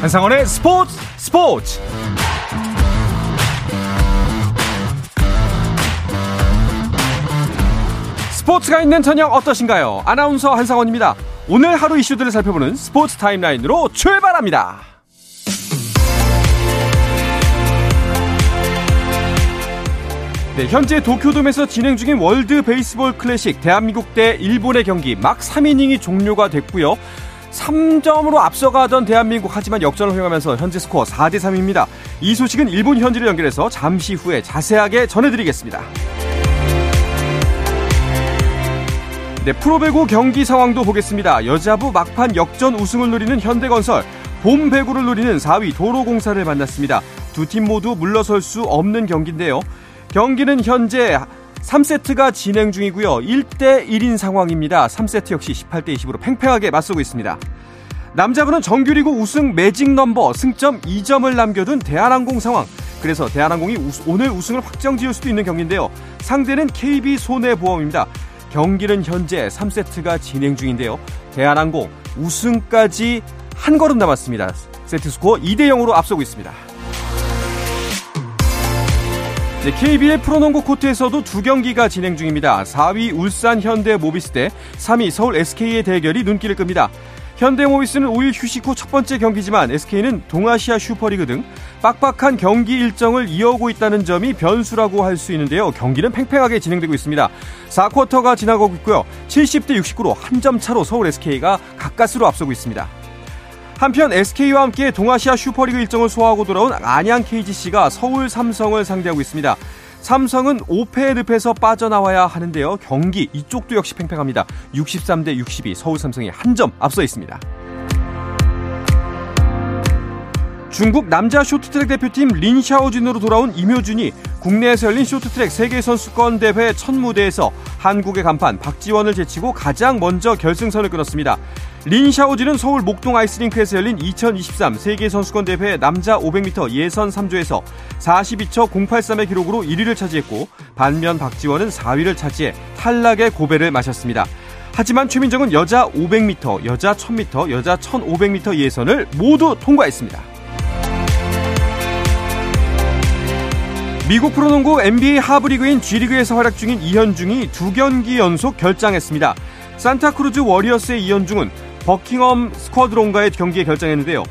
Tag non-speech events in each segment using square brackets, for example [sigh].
한상원의 스포츠 스포츠 스포츠가 있는 저녁 어떠신가요? 아나운서 한상원입니다. 오늘 하루 이슈들을 살펴보는 스포츠 타임라인으로 출발합니다. 네, 현재 도쿄돔에서 진행 중인 월드 베이스볼 클래식 대한민국 대 일본의 경기 막 3이닝이 종료가 됐고요. 3점으로 앞서가던 대한민국 하지만 역전을 허용하면서 현재 스코어 4대 3입니다. 이 소식은 일본 현지를 연결해서 잠시 후에 자세하게 전해드리겠습니다. 네, 프로배구 경기 상황도 보겠습니다. 여자부 막판 역전 우승을 노리는 현대건설, 봄 배구를 노리는 4위 도로공사를 만났습니다. 두 팀 모두 물러설 수 없는 경기인데요. 경기는 현재 3세트가 진행 중이고요. 1대 1인 상황입니다. 3세트 역시 18대 20으로 팽팽하게 맞서고 있습니다. 남자분은 정규리그 우승 매직 넘버 승점 2점을 남겨둔 대한항공 상황. 그래서 대한항공이 우스, 오늘 우승을 확정 지을 수도 있는 경기인데요. 상대는 KB 손해보험입니다. 경기는 현재 3세트가 진행 중인데요. 대한항공 우승까지 한 걸음 남았습니다. 세트 스코어 2대 0으로 앞서고 있습니다. 네, KBL 프로농구 코트에서도 두 경기가 진행 중입니다. 4위 울산 현대 모비스 대 3위 서울 SK의 대결이 눈길을 끕니다. 현대 모비스는 5일 휴식 후 첫 번째 경기지만 SK는 동아시아 슈퍼리그 등 빡빡한 경기 일정을 이어오고 있다는 점이 변수라고 할 수 있는데요. 경기는 팽팽하게 진행되고 있습니다. 4쿼터가 지나가고 있고요. 70대 69로 한 점 차로 서울 SK가 가까스로 앞서고 있습니다. 한편 SK와 함께 동아시아 슈퍼리그 일정을 소화하고 돌아온 안양 KGC가 서울 삼성을 상대하고 있습니다. 삼성은 5패 늪에서 빠져나와야 하는데요. 경기 이쪽도 역시 팽팽합니다. 63대 62 서울 삼성이 한 점 앞서 있습니다. 중국 남자 쇼트트랙 대표팀 린샤오진으로 돌아온 임효준이 국내에서 열린 쇼트트랙 세계선수권 대회 첫 무대에서 한국의 간판 박지원을 제치고 가장 먼저 결승선을 끊었습니다. 린샤오진은 서울 목동 아이스링크에서 열린 2023 세계선수권 대회 남자 500m 예선 3조에서 42초 083의 기록으로 1위를 차지했고 반면 박지원은 4위를 차지해 탈락의 고배를 마셨습니다. 하지만 최민정은 여자 500m, 여자 1000m, 여자 1500m 예선을 모두 통과했습니다. 미국 프로농구 NBA 하브리그인 G리그에서 활약 중인 이현중이 두 경기 연속 결장했습니다. 산타크루즈 워리어스의 이현중은 버킹엄 스쿼드론과의 경기에 결장했는데요.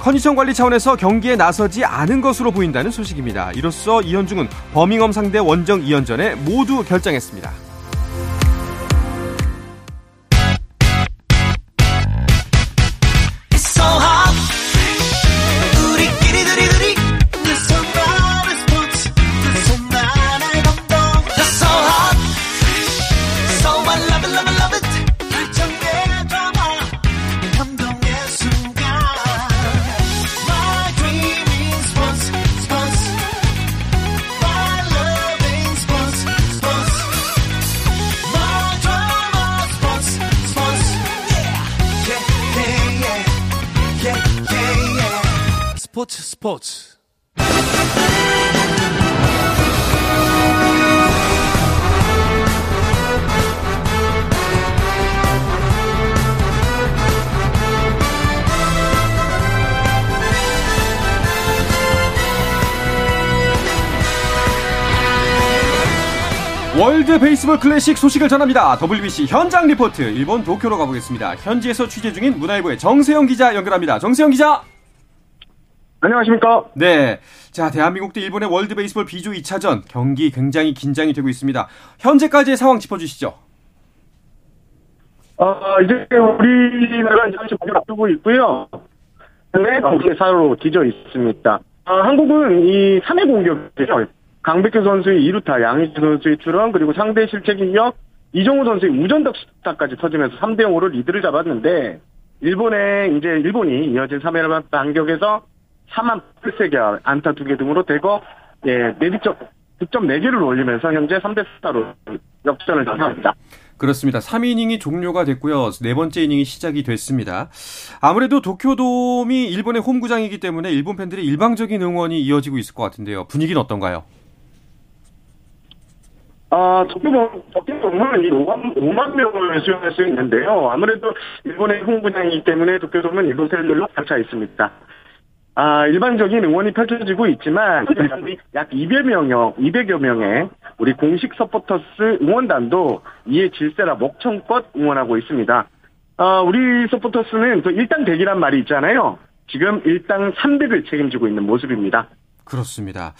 컨디션 관리 차원에서 경기에 나서지 않은 것으로 보인다는 소식입니다. 이로써 이현중은 버밍엄 상대 원정 2연전에 모두 결장했습니다. 스포츠 스포츠 월드 베이스볼 클래식 소식을 전합니다. WBC 현장 리포트 일본 도쿄로 가보겠습니다. 현지에서 취재 중인 문화일보의 정세영 기자 연결합니다. 정세영 기자. 안녕하십니까? 네. 자, 대한민국 대 일본의 월드 베이스볼 비조 2차전 경기 굉장히 긴장이 되고 있습니다. 현재까지의 상황 짚어 주시죠. 어, 이제 우리나라가 이제 공격 앞두고 있고요. 네, 경기 사로 뒤져 있습니다. 어, 한국은 이 3회 공격이죠. 강백규 선수의 2루타, 양희지 선수의 출원, 그리고 상대 실책 인력, 이종우 선수의 우전덕타까지 터지면서 3대 0으로 리드를 잡았는데, 일본의, 이제 일본이 이어진 3회 반격에서 4만 8세개 안타 2개 등으로 대거, 예, 내리점, 득점 4개를 올리면서 현재 3대 4로 역전을 달성합니다. 그렇습니다. 3이닝이 종료가 됐고요. 네 번째 이닝이 시작이 됐습니다. 아무래도 도쿄돔이 일본의 홈구장이기 때문에 일본 팬들의 일방적인 응원이 이어지고 있을 것 같은데요. 분위기는 어떤가요? 아, 도쿄, 도쿄 동물은 이 5만, 5만 명을 수용할 수 있는데요. 아무래도 일본의 홍분양이기 때문에 도쿄 동물은 일본 셀들로 갇혀 있습니다. 아, 일반적인 응원이 펼쳐지고 있지만, 약 200여 명, 200여 명의 우리 공식 서포터스 응원단도 이에 질세라 목청껏 응원하고 있습니다. 아, 우리 서포터스는 또 일당 대기란 말이 있잖아요. 지금 일당 300을 책임지고 있는 모습입니다. 그렇습니다.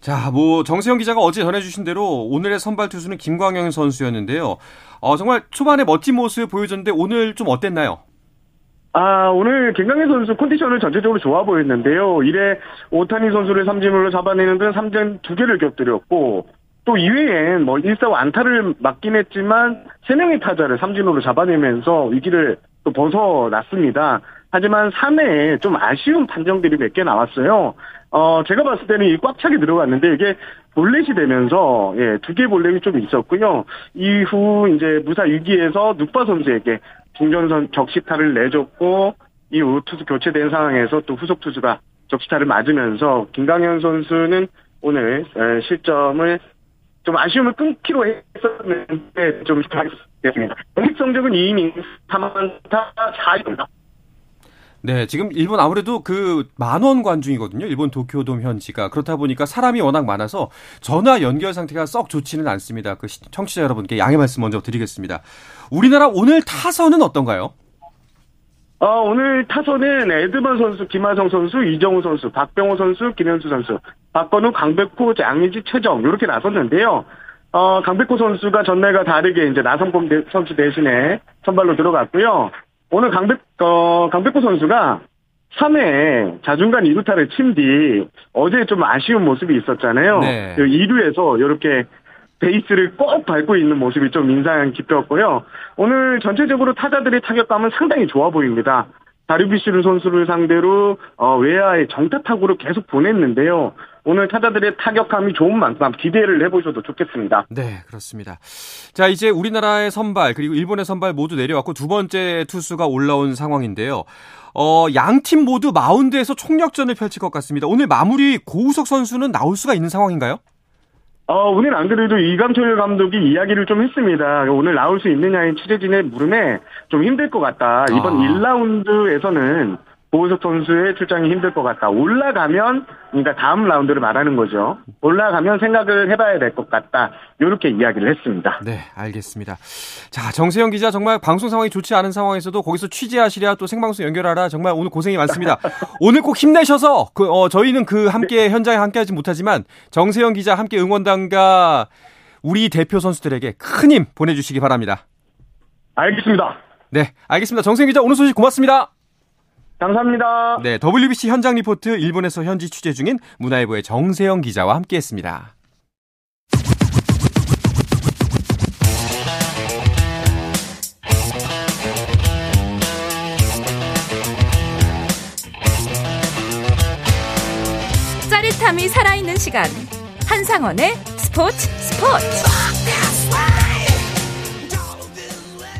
자, 뭐 정세영 기자가 어제 전해주신 대로 오늘의 선발 투수는 김광영 선수였는데요. 어, 정말 초반에 멋진 모습 보여줬는데 오늘 좀 어땠나요? 아, 오늘 김강현 선수 컨디션을 전체적으로 좋아 보였는데요. 이래 오타니 선수를 삼진으로 잡아내는 등 3진 2개를 곁들였고, 또 이외엔 뭐 1사 완타를 맞긴 했지만 3명의 타자를 삼진으로 잡아내면서 위기를 또 벗어났습니다. 하지만 3회에 좀 아쉬운 판정들이 몇 개 나왔어요. 어, 제가 봤을 때는 이 꽉 차게 들어갔는데 이게 볼넷이 되면서, 예, 두 개 볼넷이 좀 있었고요. 이후 이제 무사 위기에서 눅바 선수에게 중전선 적시타를 내줬고, 이후 투수 교체된 상황에서 또 후속 투수가 적시타를 맞으면서 김강현 선수는 오늘 실점을 좀 아쉬움을 끊기로 했었는데 좀 됐습니다. 공식 성적은 2이닝 3안타 4입니다. 네, 지금 일본 아무래도 그 만원 관중이거든요. 일본 도쿄돔 현지가. 그렇다 보니까 사람이 워낙 많아서 전화 연결 상태가 썩 좋지는 않습니다. 그 청취자 여러분께 양해 말씀 먼저 드리겠습니다. 우리나라 오늘 타선은 어떤가요? 어, 오늘 타선은 에드먼 선수, 김하성 선수, 이정우 선수, 박병호 선수, 김현수 선수, 박건우, 강백호, 장희지, 최정 이렇게 나섰는데요. 어, 강백호 선수가 전날과 다르게 이제 나성범 선수 대신에 선발로 들어갔고요. 오늘 강백, 어, 강백호 선수가 3회 자중간 2루타를 친 뒤 어제 좀 아쉬운 모습이 있었잖아요. 네. 2루에서 이렇게 베이스를 꼭 밟고 있는 모습이 좀 인상 깊었고요. 오늘 전체적으로 타자들의 타격감은 상당히 좋아 보입니다. 다리비슈르 선수를 상대로 어, 외야의 정타 타구를 계속 보냈는데요. 오늘 타자들의 타격감이 좋은 만큼 기대를 해보셔도 좋겠습니다. 네, 그렇습니다. 자, 이제 우리나라의 선발 그리고 일본의 선발 모두 내려왔고 두 번째 투수가 올라온 상황인데요. 어, 양 팀 모두 마운드에서 총력전을 펼칠 것 같습니다. 오늘 마무리 고우석 선수는 나올 수가 있는 상황인가요? 어, 오늘 안 그래도 이강철 감독이 이야기를 좀 했습니다. 오늘 나올 수 있느냐의 취재진의 물음에 좀 힘들 것 같다. 이번 아. 1라운드에서는 보우석 선수의 출장이 힘들 것 같다. 올라가면, 그러니까 다음 라운드를 말하는 거죠. 올라가면 생각을 해봐야 될 것 같다. 이렇게 이야기를 했습니다. 네, 알겠습니다. 자, 정세영 기자 정말 방송 상황이 좋지 않은 상황에서도 거기서 취재하시랴 또 생방송 연결하라 정말 오늘 고생이 많습니다. [laughs] 오늘 꼭 힘내셔서 그, 어, 저희는 그 함께 현장에 함께하지 못하지만 정세영 기자 함께 응원단과 우리 대표 선수들에게 큰 힘 보내주시기 바랍니다. 알겠습니다. 네, 알겠습니다. 정세영 기자 오늘 소식 고맙습니다. 감사합니다. 네, WBC 현장 리포트 일본에서 현지 취재 중인 문화일보의 정세영 기자와 함께했습니다. 짜릿함이 살아있는 시간 한상원의 스포츠 스포츠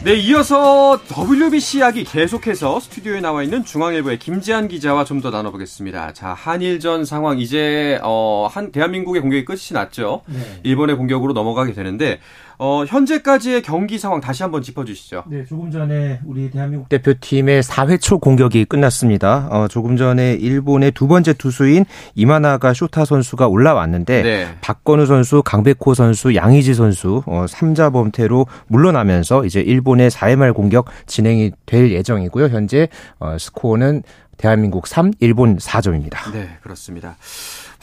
네, 이어서 WBC 이야기 계속해서 스튜디오에 나와 있는 중앙일보의 김지한 기자와 좀 더 나눠보겠습니다. 자, 한일전 상황 이제 어, 한 대한민국의 공격이 끝이 났죠. 네. 일본의 공격으로 넘어가게 되는데 어, 현재까지의 경기 상황 다시 한번 짚어주시죠. 네, 조금 전에 우리 대한민국 대표팀의 4회 초 공격이 끝났습니다. 어, 조금 전에 일본의 두 번째 투수인 이마나가 쇼타 선수가 올라왔는데 네. 박건우 선수, 강백호 선수, 양의지 선수 어, 3자 범퇴로 물러나면서 이제 일본의 4회 말 공격 진행이 될 예정이고요. 현재 어, 스코어는 대한민국 3, 일본 4점입니다. 네, 그렇습니다.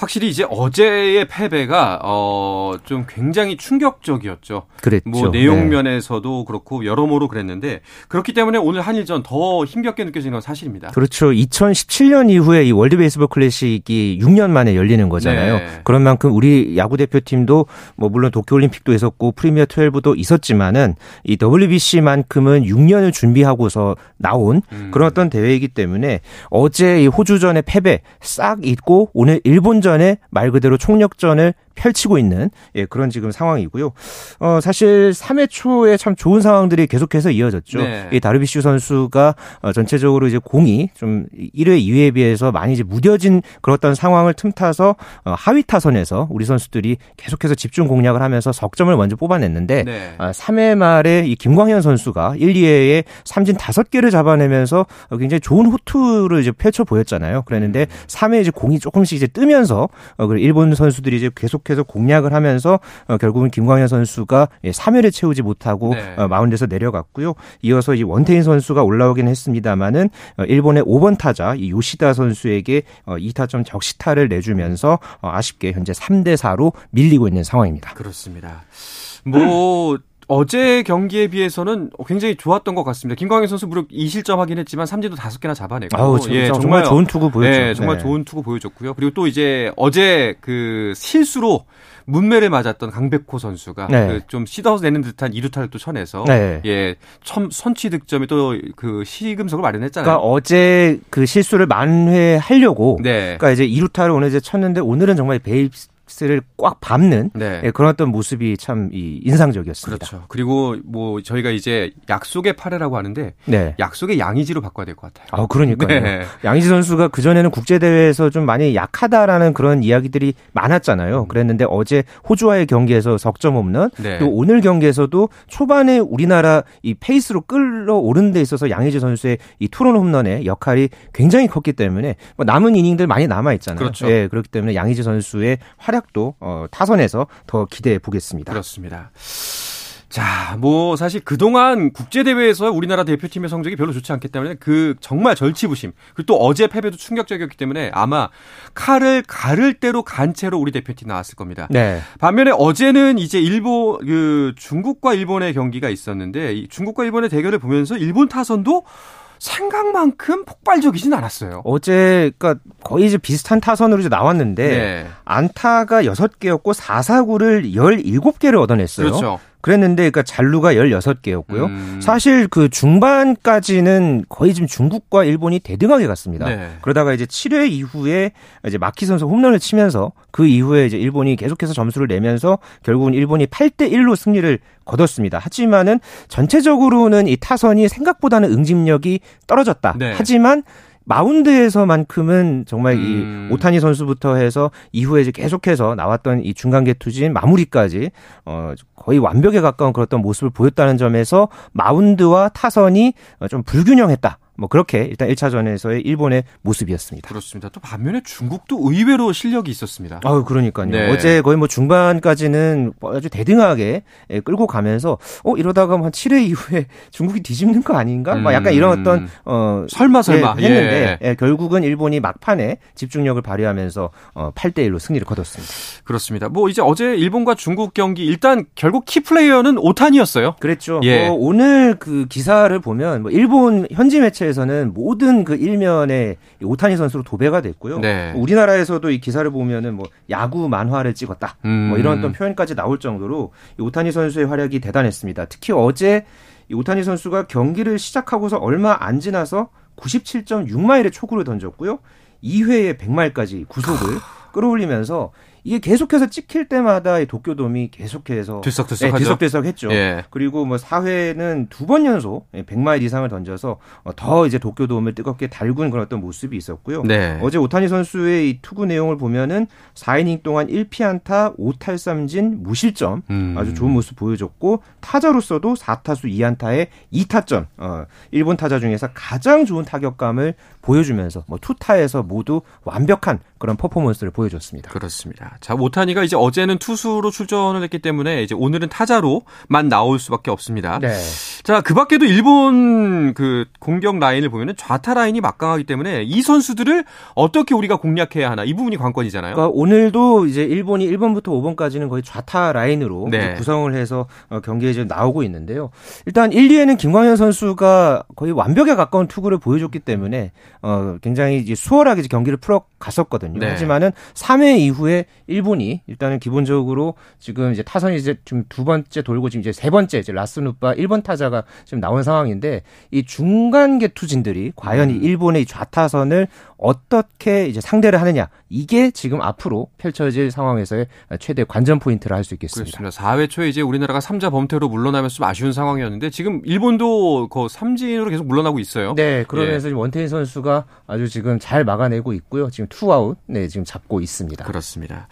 확실히 이제 어제의 패배가 어 좀 굉장히 충격적이었죠. 그랬죠. 뭐 내용 면에서도 네. 그렇고 여러모로 그랬는데 그렇기 때문에 오늘 한일전 더 힘겹게 느껴지는 건 사실입니다. 그렇죠. 2017년 이후에 이 월드 베이스볼 클래식이 6년 만에 열리는 거잖아요. 네. 그런 만큼 우리 야구 대표팀도 뭐 물론 도쿄 올림픽도 있었고 프리미어 12도 있었지만은 이 WBC만큼은 6년을 준비하고서 나온 음. 그런 어떤 대회이기 때문에 어제 이 호주전의 패배 싹 잊고 오늘 일본전 전에 말 그대로 총력전을 펼치고 있는 예, 그런 지금 상황이고요. 어, 사실 3회 초에 참 좋은 상황들이 계속해서 이어졌죠. 네. 이 다르비슈 선수가 어, 전체적으로 이제 공이 좀 1회, 2회에 비해서 많이 이제 무뎌진 그렇던 상황을 틈타서 어, 하위 타선에서 우리 선수들이 계속해서 집중 공략을 하면서 석점을 먼저 뽑아냈는데 네. 어, 3회 말에 이 김광현 선수가 1, 2회에 삼진 5개를 잡아내면서 굉장히 좋은 호투를 이제 펼쳐 보였잖아요. 그랬는데 음. 3회 이제 공이 조금씩 이제 뜨면서 어, 일본 선수들이 이제 계속 해서 공략을 하면서 어, 결국은 김광현 선수가 3회를 예, 채우지 못하고 네. 어, 마운드에서 내려갔고요. 이어서 이 원태인 선수가 올라오긴 했습니다만은 어, 일본의 5번 타자 이 요시다 선수에게 어, 2타점 적시타를 내주면서 어, 아쉽게 현재 3대 4로 밀리고 있는 상황입니다. 그렇습니다. 뭐 어제 경기에 비해서는 굉장히 좋았던 것 같습니다. 김광현 선수 무려 2실점 하긴 했지만 삼진도 5개나 잡아내고 아우, 예, 정말, 정말, 좋은 투구 보였죠. 네, 정말 네. 좋은 투구 보여줬고요. 그리고 또 이제 어제 그 실수로 문매를 맞았던 강백호 선수가 네. 그좀 씻어서 내는 듯한 이루타를 또 쳐내서 네. 예, 첨, 선취 득점이 또 그 시금석을 마련했잖아요. 그러니까 어제 그 실수를 만회하려고 네. 그러니까 이제 이루타를 오늘 이제 쳤는데 오늘은 정말 베이스 스 를 꽉 밟는 네. 예, 그런 어떤 모습이 참 인상적이었습니다. 그렇죠. 그리고 뭐 저희가 이제 약속의 파레라고 하는데 네. 약속의 양의지로 바꿔야 될 것 같아요. 아, 그러니까요. 네. 양의지 선수가 그 전에는 국제 대회에서 좀 많이 약하다라는 그런 이야기들이 많았잖아요. 음. 그랬는데 어제 호주와의 경기에서 석점 없는 네. 또 오늘 경기에서도 초반에 우리나라 이 페이스로 끌어오른 데 있어서 양의지 선수의 이 투런 홈런의 역할이 굉장히 컸기 때문에 뭐 남은 이닝들 많이 남아 있잖아요. 그렇죠. 예, 그렇기 때문에 양의지 선수의 활약 활약도 어, 타선에서 더 기대해 보겠습니다. 그렇습니다. 자, 뭐 사실 그동안 국제 대회에서 우리나라 대표팀의 성적이 별로 좋지 않기 때문에 그 정말 절치부심 그리고 또 어제 패배도 충격적이었기 때문에 아마 칼을 가를 대로 간 채로 우리 대표팀 나왔을 겁니다. 네. 반면에 어제는 이제 일본 그 중국과 일본의 경기가 있었는데 중국과 일본의 대결을 보면서 일본 타선도 생각만큼 폭발적이진 않았어요. 어제 그러니까 거의 이제 비슷한 타선으로 이제 나왔는데 네. 안타가 6개였고 4사구를 17개를 얻어냈어요. 그렇죠. 그랬는데 그러니까 잔루가 16개였고요. 음. 사실 그 중반까지는 거의 지금 중국과 일본이 대등하게 갔습니다. 네. 그러다가 이제 7회 이후에 이제 마키 선수 홈런을 치면서 그 이후에 이제 일본이 계속해서 점수를 내면서 결국은 일본이 8대 1로 승리를 거뒀습니다. 하지만은 전체적으로는 이 타선이 생각보다는 응집력이 떨어졌다. 네. 하지만 마운드에서만큼은 정말 음. 이 오타니 선수부터 해서 이후에 이제 계속해서 나왔던 이 중간계 투진 마무리까지 어 거의 완벽에 가까운 그런 모습을 보였다는 점에서 마운드와 타선이 좀 불균형했다. 뭐 그렇게 일단 1차전에서의 일본의 모습이었습니다. 그렇습니다. 또 반면에 중국도 의외로 실력이 있었습니다. 아, 그러니까요. 네. 어제 거의 뭐 중반까지는 아주 대등하게 예, 끌고 가면서 어 이러다가 한 7회 이후에 [laughs] 중국이 뒤집는 거 아닌가? 음. 막 약간 이런 어떤 어 설마 설마 예, 했는데 예. 예, 결국은 일본이 막판에 집중력을 발휘하면서 어 8대 1로 승리를 거뒀습니다. 그렇습니다. 뭐 이제 어제 일본과 중국 경기 일단 결국 키 플레이어는 오탄이었어요. 그랬죠. 예. 뭐 오늘 그 기사를 보면 뭐 일본 현지 매체 매체에서는 모든 그 일면에 오타니 선수로 도배가 됐고요. 네. 우리나라에서도 이 기사를 보면은 뭐 야구 만화를 찍었다. 음. 뭐 이런 어떤 표현까지 나올 정도로 오타니 선수의 활약이 대단했습니다. 특히 어제 이 오타니 선수가 경기를 시작하고서 얼마 안 지나서 97.6마일의 초구를 던졌고요. 2회에 100마일까지 구속을 끌어올리면서 이게 계속해서 찍힐 때마다 도쿄돔이 계속해서 들썩들썩 네, 들썩들썩했죠. 예. 그리고 뭐 4회는 두 번 연속 100마일 이상을 던져서 어, 더 이제 도쿄돔을 뜨겁게 달군 그런 어떤 모습이 있었고요. 네. 어제 오타니 선수의 이 투구 내용을 보면은 4이닝 동안 1피안타 5탈삼진 무실점 음. 아주 좋은 모습 보여줬고 타자로서도 4타수 2안타에 2타점 어, 일본 타자 중에서 가장 좋은 타격감을 보여주면서 뭐 투타에서 모두 완벽한 그런 퍼포먼스를 보여줬습니다. 그렇습니다. 자, 오타니가 이제 어제는 투수로 출전을 했기 때문에 이제 오늘은 타자로만 나올 수밖에 없습니다. 네. 자, 그 밖에도 일본 그 공격 라인을 보면은 좌타 라인이 막강하기 때문에 이 선수들을 어떻게 우리가 공략해야 하나 이 부분이 관건이잖아요. 그러니까 오늘도 이제 일본이 1번부터 5번까지는 거의 좌타 라인으로 네. 구성을 해서 어, 경기에 이제 나오고 있는데요. 일단 1, 2에는 김광현 선수가 거의 완벽에 가까운 투구를 보여줬기 때문에 어 굉장히 이제 수월하게 이제 경기를 풀어 갔었거든요. 네. 하지만은 3회 이후에 일본이 일단은 기본적으로 지금 이제 타선이 이제 지금 두 번째 돌고 지금 이제 세 번째 이제 라스누빠 1번 타자가 지금 나온 상황인데 이 중간 계투진들이 과연 이 음. 일본의 좌타선을 어떻게 이제 상대를 하느냐 이게 지금 앞으로 펼쳐질 상황에서의 최대 관전 포인트라 할 수 있겠습니다. 그렇습니다. 4회 초에 이제 우리나라가 3자 범퇴로 물러나면서 좀 아쉬운 상황이었는데 지금 일본도 그 삼진으로 계속 물러나고 있어요. 네, 그러면서 예. 원태인 선수가 아주 지금 잘 막아내고 있고요. 지금 투아웃 네 지금 잡고 있습니다. 그렇습니다.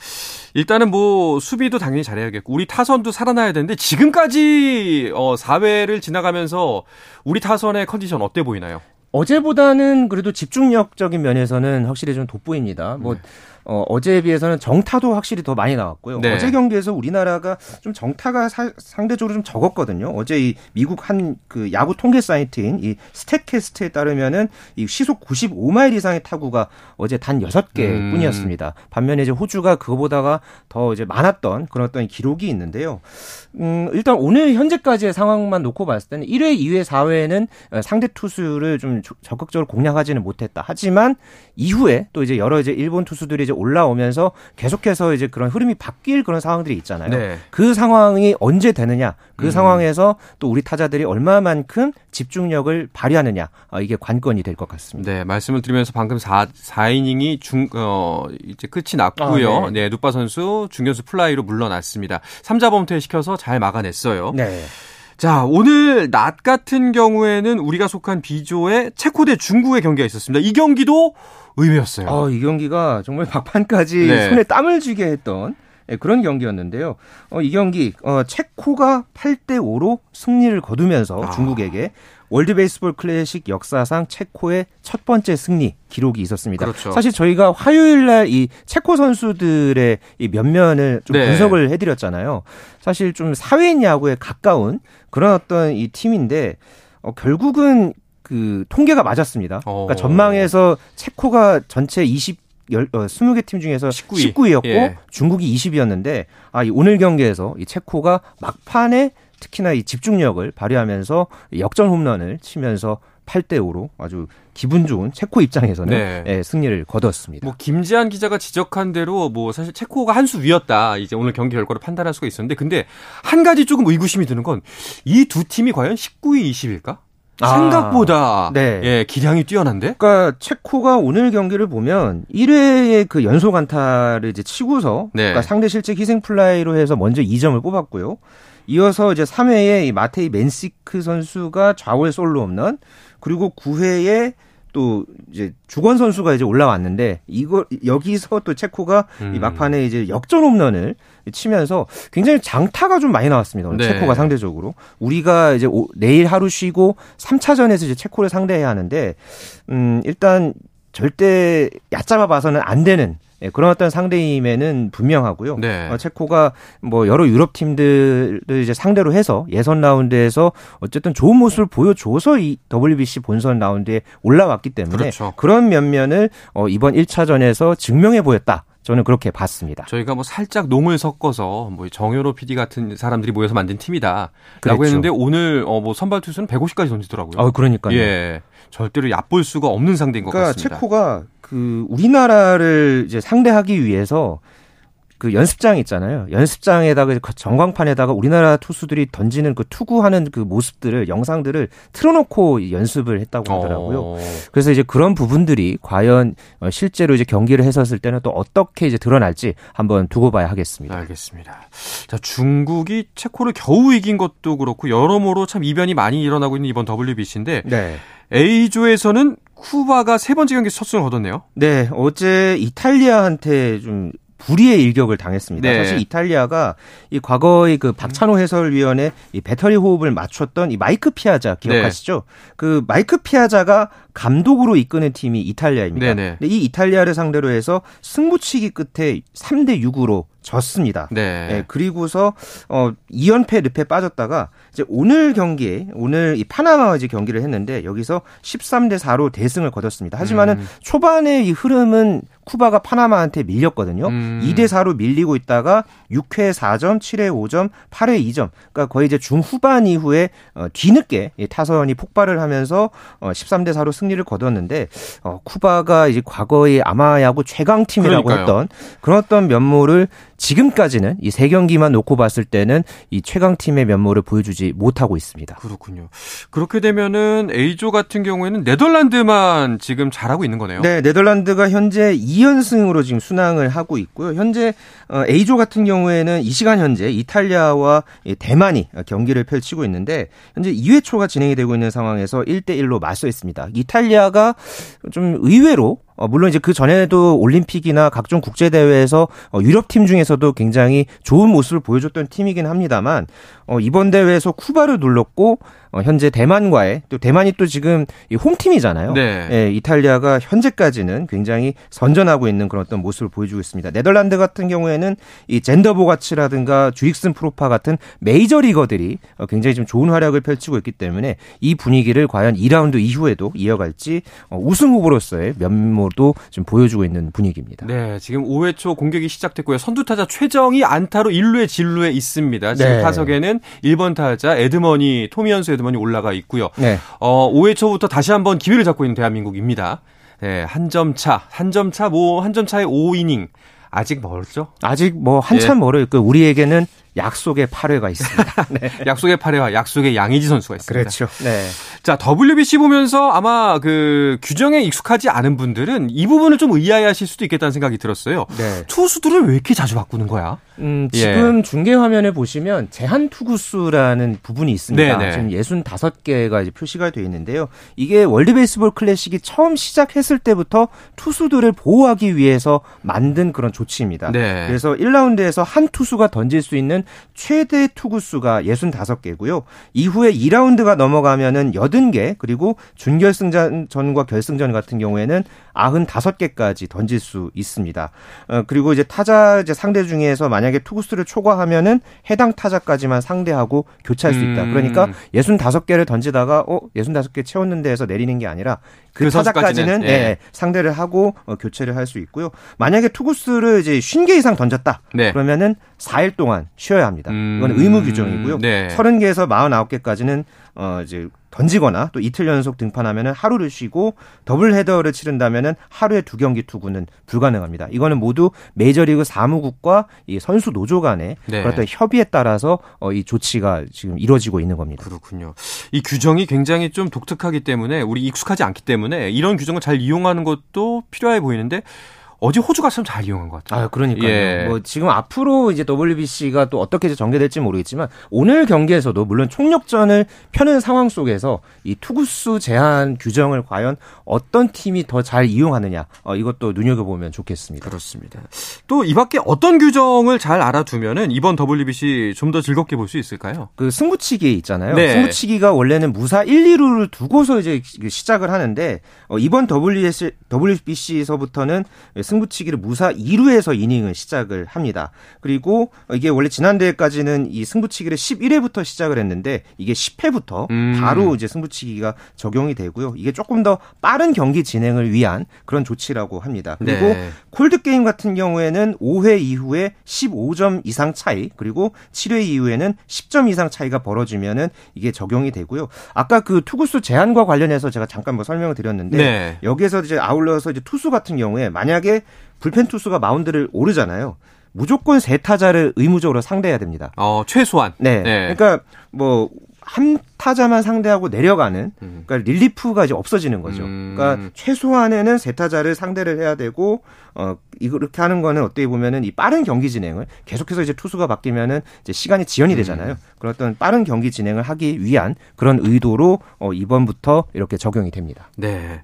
일단은 뭐 수비도 당연히 잘해야겠고 우리 타선도 살아나야 되는데 지금까지 어 4회를 지나가면서 우리 타선의 컨디션 어때 보이나요? 어제보다는 그래도 집중력적인 면에서는 확실히 좀 돋보입니다. 뭐 네. 어, 어제에 비해서는 정타도 확실히 더 많이 나왔고요. 네. 어제 경기에서 우리나라가 좀 정타가 사, 상대적으로 좀 적었거든요. 어제 이 미국 한 그 야구 통계 사이트인 이 스탯캐스트에 따르면은 이 시속 95마일 이상의 타구가 어제 단 6개 음. 뿐이었습니다. 반면에 이제 호주가 그거보다가 더 이제 많았던 그런 어떤 기록이 있는데요. 음, 일단 오늘 현재까지의 상황만 놓고 봤을 때는 1회, 2회, 4회는 상대 투수를 좀 적극적으로 공략하지는 못했다. 하지만 이후에 또 이제 여러 이제 일본 투수들이 이제 올라오면서 계속해서 이제 그런 흐름이 바뀔 그런 상황들이 있잖아요. 네. 그 상황이 언제 되느냐, 그 음. 상황에서 또 우리 타자들이 얼마만큼 집중력을 발휘하느냐, 어, 이게 관건이 될 것 같습니다. 네, 말씀을 드리면서 방금 4, 4이닝이 중, 어, 이제 끝이 났고요. 아, 네. 네, 눗바 선수 중견수 플라이로 물러났습니다. 3자 범퇴 시켜서 잘 막아냈어요. 네. 자, 오늘 낮 같은 경우에는 우리가 속한 B조의 체코 대 중국의 경기가 있었습니다. 이 경기도 의외였어요. 어, 이 경기가 정말 [laughs] 막판까지 네. 손에 땀을 쥐게 했던 네, 그런 경기였는데요. 어, 이 경기 어, 체코가 8대 5로 승리를 거두면서 아. 중국에게 월드 베이스볼 클래식 역사상 체코의 첫 번째 승리 기록이 있었습니다. 그렇죠. 사실 저희가 화요일 날 이 체코 선수들의 이 면면을 좀 네. 분석을 해드렸잖아요. 사실 좀 사회인 야구에 가까운 그런 어떤 이 팀인데 어, 결국은 그 통계가 맞았습니다. 그러니까 어. 전망에서 체코가 전체 20 열, 어, 20개 팀 중에서 19위. 19위 였고 예. 중국이 20위였는데 아, 이 오늘 경기에서 이 체코가 막판에 특히나 이 집중력을 발휘하면서 역전 홈런을 치면서 8대 5로 아주 기분 좋은 체코 입장에서는 네. 예, 승리를 거뒀습니다. 뭐 김지한 기자가 지적한 대로 뭐 사실 체코가 한 수 위였다. 이제 오늘 경기 결과를 판단할 수가 있었는데 근데 한 가지 조금 의구심이 드는 건 이 두 팀이 과연 19위 20일까? 아, 생각보다 네. 예, 기량이 뛰어난데? 그러니까 체코가 오늘 경기를 보면 1회의 그 연속 안타를 이제 치고서 네. 그러니까 상대 실책 희생 플라이로 해서 먼저 2점을 뽑았고요. 이어서 이제 3회에 이 마테이 멘시크 선수가 좌월 솔로 홈런 그리고 9회에 또 이제 주권 선수가 이제 올라왔는데 이거 여기서 또 체코가 음. 이 막판에 이제 역전 홈런을 치면서 굉장히 장타가 좀 많이 나왔습니다. 오늘 네. 체코가 상대적으로 우리가 이제 오, 내일 하루 쉬고 3차전에서 이제 체코를 상대해야 하는데 음 일단 절대 얕잡아 봐서는 안 되는 예, 그런 어떤 상대임에는 분명하고요. 네. 어, 체코가 뭐 여러 유럽 팀들을 이제 상대로 해서 예선 라운드에서 어쨌든 좋은 모습을 보여줘서 이 WBC 본선 라운드에 올라왔기 때문에 그렇죠. 그런 면면을 어, 이번 1차전에서 증명해 보였다. 저는 그렇게 봤습니다. 저희가 뭐 살짝 농을 섞어서 뭐 정효로 PD 같은 사람들이 모여서 만든 팀이다라고 그렇죠. 했는데 오늘 어 뭐 선발 투수는 150까지 던지더라고요. 아, 그러니까요. 예. 절대로 얕볼 수가 없는 상대인 것 그러니까 같습니다. 체코가 그 우리나라를 이제 상대하기 위해서 그 연습장 있잖아요. 연습장에다가 전광판에다가 우리나라 투수들이 던지는 그 투구하는 그 모습들을 영상들을 틀어놓고 연습을 했다고 하더라고요. 어. 그래서 이제 그런 부분들이 과연 어, 실제로 이제 경기를 했었을 때는 또 어떻게 이제 드러날지 한번 두고 봐야 하겠습니다. 알겠습니다. 자 중국이 체코를 겨우 이긴 것도 그렇고 여러모로 참 이변이 많이 일어나고 있는 이번 WBC인데 네. A조에서는 쿠바가 세 번째 경기 첫 승을 거뒀네요. 네, 어제 이탈리아한테 좀 불의의 일격을 당했습니다. 네. 사실 이탈리아가 이 과거의 그 박찬호 해설위원의 이 배터리 호흡을 맞췄던 이 마이크 피아자 기억하시죠? 네. 그 마이크 피아자가 감독으로 이끄는 팀이 이탈리아입니다. 네네. 네. 근데 이 이탈리아를 상대로 해서 승부치기 끝에 3대 6으로 졌습니다. 네. 네. 그리고서 어 2연패 늪에 빠졌다가 이제 오늘 경기에 오늘 이 파나마와 이제 경기를 했는데 여기서 13대 4로 대승을 거뒀습니다. 하지만은 음. 초반에 이 흐름은 쿠바가 파나마한테 밀렸거든요. 음. 2대 4로 밀리고 있다가 6회 4점, 7회 5점, 8회 2점. 그러니까 거의 이제 중후반 이후에 어 뒤늦게 타선이 폭발을 하면서 어 13대 4로 승 승리를 거뒀는데 어, 쿠바가 이제 과거의 아마야구 최강 팀이라고. 했던 그런 어떤 면모를 지금까지는 이 세 경기만 놓고 봤을 때는 이 최강 팀의 면모를 보여주지 못하고 있습니다. 그렇군요. 그렇게 되면은 A조 같은 경우에는 네덜란드만 지금 잘하고 있는 거네요. 네, 네덜란드가 현재 2연승으로 지금 순항을 하고 있고요. 현재 어, A조 같은 경우에는 이 시간 현재 이탈리아와 대만이 경기를 펼치고 있는데 현재 2회 초가 진행이 되고 있는 상황에서 1대 1로 맞서 있습니다. 이탈리아가 좀 의외로 어, 물론 이제 그 전에도 올림픽이나 각종 국제 대회에서 어, 유럽 팀 중에서도 굉장히 좋은 모습을 보여줬던 팀이긴 합니다만 어, 이번 대회에서 쿠바를 눌렀고 어, 현재 대만과의 또 대만이 또 지금 이 홈팀이잖아요. 네. 예, 이탈리아가 현재까지는 굉장히 선전하고 있는 그런 어떤 모습을 보여주고 있습니다. 네덜란드 같은 경우에는 이 젠더 보가츠라든가 주익슨 프로파 같은 메이저 리거들이 어, 굉장히 좀 좋은 활약을 펼치고 있기 때문에 이 분위기를 과연 2라운드 이후에도 이어갈지 어, 우승 후보로서의 면모도 좀 보여주고 있는 분위기입니다. 네, 지금 5회 초 공격이 시작됐고요. 선두 타자 최정이 안타로 1루에 진루에 있습니다. 지금 네. 타석에는 1번 타자 에드머니 토미언 스 에드먼이 올라가 있고요. 네. 어, 5회 초부터 다시 한번 기회를 잡고 있는 대한민국입니다. 네, 한 점 차, 한 점 차, 뭐, 한 점 차의 5이닝. 아직 멀었죠? 아직 뭐 한참 예. 멀어요. 그 우리에게는 약속의 8회가 있습니다. [laughs] 네. 약속의 8회와 약속의 양의지 선수가 있습니다. 그렇죠. 네. 자, WBC 보면서 아마 그 규정에 익숙하지 않은 분들은 이 부분을 좀 의아해 하실 수도 있겠다는 생각이 들었어요. 네. 투수들을 왜 이렇게 자주 바꾸는 거야? 음, 지금 예. 중계 화면에 보시면 제한 투구수라는 부분이 있습니다. 네네. 지금 65개가 이제 표시가 되어 있는데요. 이게 월드 베이스볼 클래식이 처음 시작했을 때부터 투수들을 보호하기 위해서 만든 그런 조치입니다. 네. 그래서 1라운드에서 한 투수가 던질 수 있는 최대 투구수가 65개고요. 이후에 2라운드가 넘어가면은 80개, 그리고 준결승전과 결승전 같은 경우에는 95개까지 던질 수 있습니다. 어, 그리고 이제 타자 이제 상대 중에서 만약에 투구수를 초과하면은 해당 타자까지만 상대하고 교체할 수 있다. 그러니까 65개를 음. 던지다가 어 65개 채웠는데 해서 내리는 게 아니라 그, 그 타자까지는 예. 네, 상대를 하고 어, 교체를 할 수 있고요. 만약에 투구수를 이제 50개 이상 던졌다. 네. 그러면은 4일 동안 쉬어야 합니다. 이건 의무 규정이고요. 네. 30개에서 49개까지는 어 이제 던지거나 또 이틀 연속 등판하면은 하루를 쉬고 더블 헤더를 치른다면은 하루에 두 경기 투구는 불가능합니다. 이거는 모두 메이저리그 사무국과 이 선수 노조 간의 네. 그런 협의에 따라서 어, 이 조치가 지금 이루어지고 있는 겁니다. 그렇군요. 이 규정이 굉장히 좀 독특하기 때문에 우리 익숙하지 않기 때문에 이런 규정을 잘 이용하는 것도 필요해 보이는데 어제 호주 갔으면 잘 이용한 것 같아요. 아, 그러니까요. 예. 뭐 지금 앞으로 이제 WBC가 또 어떻게 전개될지 모르겠지만 오늘 경기에서도 물론 총력전을 펴는 상황 속에서 이 투구수 제한 규정을 과연 어떤 팀이 더 잘 이용하느냐 어, 이것도 눈여겨보면 좋겠습니다. 그렇습니다. 또 이 밖에 어떤 규정을 잘 알아두면은 이번 WBC 좀 더 즐겁게 볼 수 있을까요? 그 승부치기 있잖아요. 네. 승부치기가 원래는 무사 1, 2루를 두고서 이제 시작을 하는데 어, 이번 WBC, WBC에서부터는 승부치기를 무사 2루에서 이닝을 시작을 합니다. 그리고 이게 원래 지난 대회까지는 이 승부치기를 11회부터 시작을 했는데 이게 10회부터 음. 바로 이제 승부치기가 적용이 되고요. 이게 조금 더 빠른 경기 진행을 위한 그런 조치라고 합니다. 그리고 네. 콜드 게임 같은 경우에는 5회 이후에 15점 이상 차이 그리고 7회 이후에는 10점 이상 차이가 벌어지면은 이게 적용이 되고요. 아까 그 투구수 제한과 관련해서 제가 잠깐 뭐 설명을 드렸는데 네. 여기에서 이제 아울러서 이제 투수 같은 경우에 만약에 불펜 투수가 마운드를 오르잖아요. 무조건 세 타자를 의무적으로 상대해야 됩니다. 어, 최소한. 네. 네. 그러니까 뭐 한 타자만 상대하고 내려가는 음. 그러니까 릴리프가 이제 없어지는 거죠. 음. 그러니까 최소한에는 세 타자를 상대를 해야 되고 어 이렇게 하는 거는 어떻게 보면은 이 빠른 경기 진행을 계속해서 이제 투수가 바뀌면은 이제 시간이 지연이 음. 되잖아요. 음. 그런 어떤 빠른 경기 진행을 하기 위한 그런 의도로 어 이번부터 이렇게 적용이 됩니다. 네.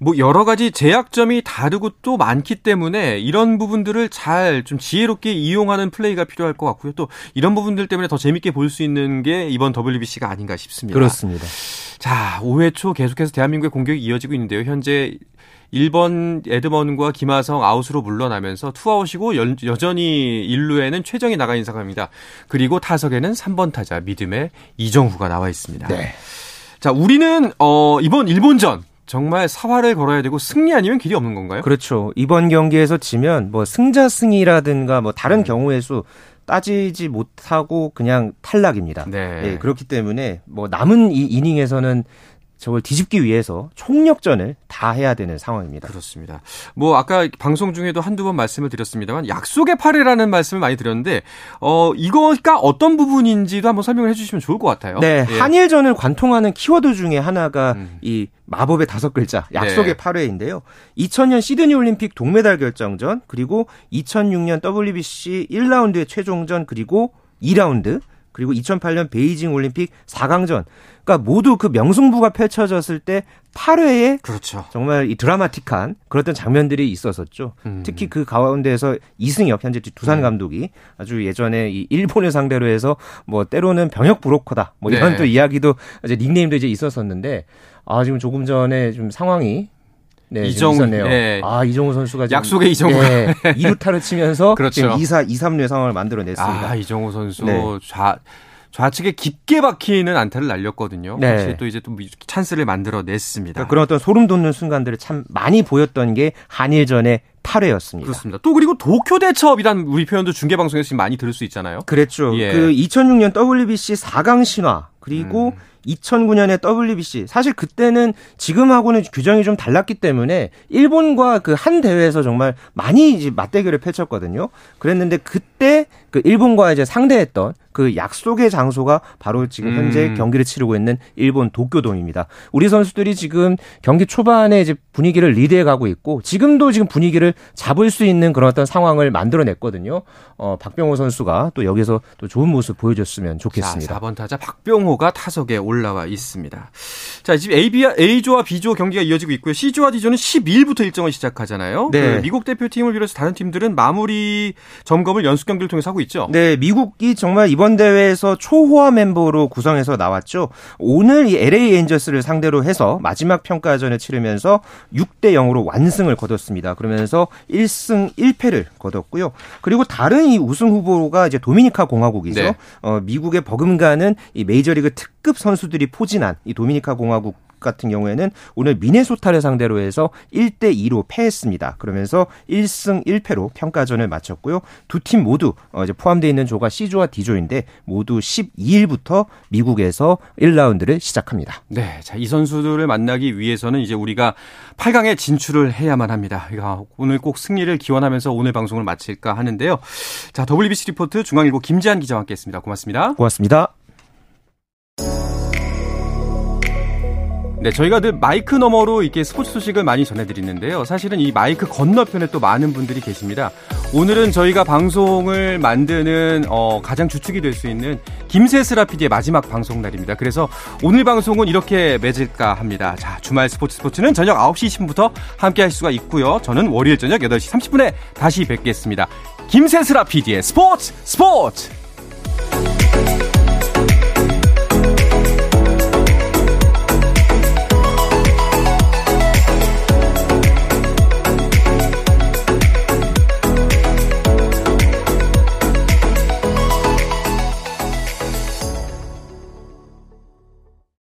뭐 여러 가지 제약점이 다르고 또 많기 때문에 이런 부분들을 잘 좀 지혜롭게 이용하는 플레이가 필요할 것 같고요. 또 이런 부분들 때문에 더 재밌게 볼 수 있는 게 이번 WBC가 아닌가 싶습니다. 그렇습니다. 자, 5회 초 계속해서 대한민국의 공격이 이어지고 있는데요. 현재 1번 에드먼과 김하성 아웃으로 물러나면서 투아웃이고 여, 전히 1루에는 최정이 나가 상황입니다. 그리고 타석에는 3번 타자 믿음의 이정후가 나와 있습니다. 네. 자, 우리는 어 이번 일본전 정말 사활을 걸어야 되고 승리 아니면 길이 없는 건가요? 그렇죠. 이번 경기에서 지면 뭐 승자 승이라든가 뭐 다른 음. 경우의 수 따지지 못하고 그냥 탈락입니다. 네. 예, 그렇기 때문에 뭐 남은 이 이닝에서는 저걸 뒤집기 위해서 총력전을 다 해야 되는 상황입니다. 그렇습니다. 뭐 아까 방송 중에도 한두 번 말씀을 드렸습니다만 약속의 팔이라는 말씀을 많이 드렸는데 어 이거가 어떤 부분인지도 한번 설명을 해 주시면 좋을 것 같아요. 네, 예. 한일전을 관통하는 키워드 중에 하나가 음. 이 마법의 다섯 글자 약속의 네. 8회인데요. 2000년 시드니 올림픽 동메달 결정전 그리고 2006년 WBC 1라운드의 최종전 그리고 2라운드 그리고 2008년 베이징 올림픽 4강전. 그러니까 모두 그 명승부가 펼쳐졌을 때 8회에 그렇죠. 정말 이 드라마틱한 그런 장면들이 있었었죠. 음. 특히 그 가운데에서 이승엽 현재 두산 음. 감독이 아주 예전에 이 일본을 상대로 해서 뭐 때로는 병역 브로커다 뭐 이런 네. 또 이야기도 이제 닉네임도 이제 있었었는데 아 지금 조금 전에 좀 상황이 네, 이정우 네. 아, 이정우 선수가 약속의 이정우 네, 2루타를 치면서 [laughs] 그렇죠. 지금 2사 2, 3루의 상황을 만들어 냈습니다. 아, 이정우 선수 네. 좌 좌측에 깊게 박히는 안타를 날렸거든요. 네. 또 이제 또 찬스를 만들어 냈습니다. 그러니까 그런 어떤 소름 돋는 순간들을 참 많이 보였던 게 한일전의 8회였습니다. 그렇습니다. 또 그리고 도쿄 대첩이란 우리 표현도 중계 방송에서 많이 들을 수 있잖아요. 그랬죠. 예. 그 2006년 WBC 4강 신화 그리고 음. 2009년에 WBC 사실 그때는 지금하고는 규정이 좀 달랐기 때문에 일본과 그 한 대회에서 정말 많이 이제 맞대결을 펼쳤거든요. 그랬는데 그때 그 일본과 이제 상대했던 그 약속의 장소가 바로 지금 현재 음. 경기를 치르고 있는 일본 도쿄돔입니다. 우리 선수들이 지금 경기 초반에 이제 분위기를 리드해 가고 있고 지금도 지금 분위기를 잡을 수 있는 그런 어떤 상황을 만들어냈거든요. 어, 박병호 선수가 또 여기서 또 좋은 모습 보여줬으면 좋겠습니다. 자, 4번 타자 박병호가 타석에 올 라와 있습니다. 자, 지금 A, A조와 B조 경기가 이어지고 있고요. C조와 D조는 12일부터 일정을 시작하잖아요. 네. 그 미국 대표팀을 비롯해서 다른 팀들은 마무리 점검을 연습 경기를 통해서 하고 있죠. 네, 미국이 정말 이번 대회에서 초호화 멤버로 구성해서 나왔죠. 오늘 이 LA 엔저스를 상대로 해서 마지막 평가전을 치르면서 6대 0으로 완승을 거뒀습니다. 그러면서 1승 1패를 거뒀고요. 그리고 다른 이 우승 후보가 이제 도미니카 공화국이죠. 네. 어, 미국의 버금가는 이 메이저리그 특 급 선수들이 포진한 이 도미니카 공화국 같은 경우에는 오늘 미네소타를 상대로 해서 1대 2로 패했습니다. 그러면서 1승 1패로 평가전을 마쳤고요. 두 팀 모두 어, 이제 포함되어 있는 조가 C조와 D조인데 모두 12일부터 미국에서 1라운드를 시작합니다. 네. 자, 이 선수들을 만나기 위해서는 이제 우리가 8강에 진출을 해야만 합니다. 오늘 꼭 승리를 기원하면서 오늘 방송을 마칠까 하는데요. 자, WBC 리포트 중앙일보 김지한 기자와 함께 했습니다. 고맙습니다. 고맙습니다. 네, 저희가 늘 마이크 너머로 이렇게 스포츠 소식을 많이 전해드리는데요. 사실은 이 마이크 건너편에 또 많은 분들이 계십니다. 오늘은 저희가 방송을 만드는 어, 가장 주축이 될 수 있는 김세스라 PD의 마지막 방송 날입니다. 그래서 오늘 방송은 이렇게 맺을까 합니다. 자, 주말 스포츠 스포츠는 저녁 9시 20분부터 함께 할 수가 있고요. 저는 월요일 저녁 8시 30분에 다시 뵙겠습니다. 김세스라 PD의 스포츠 스포츠!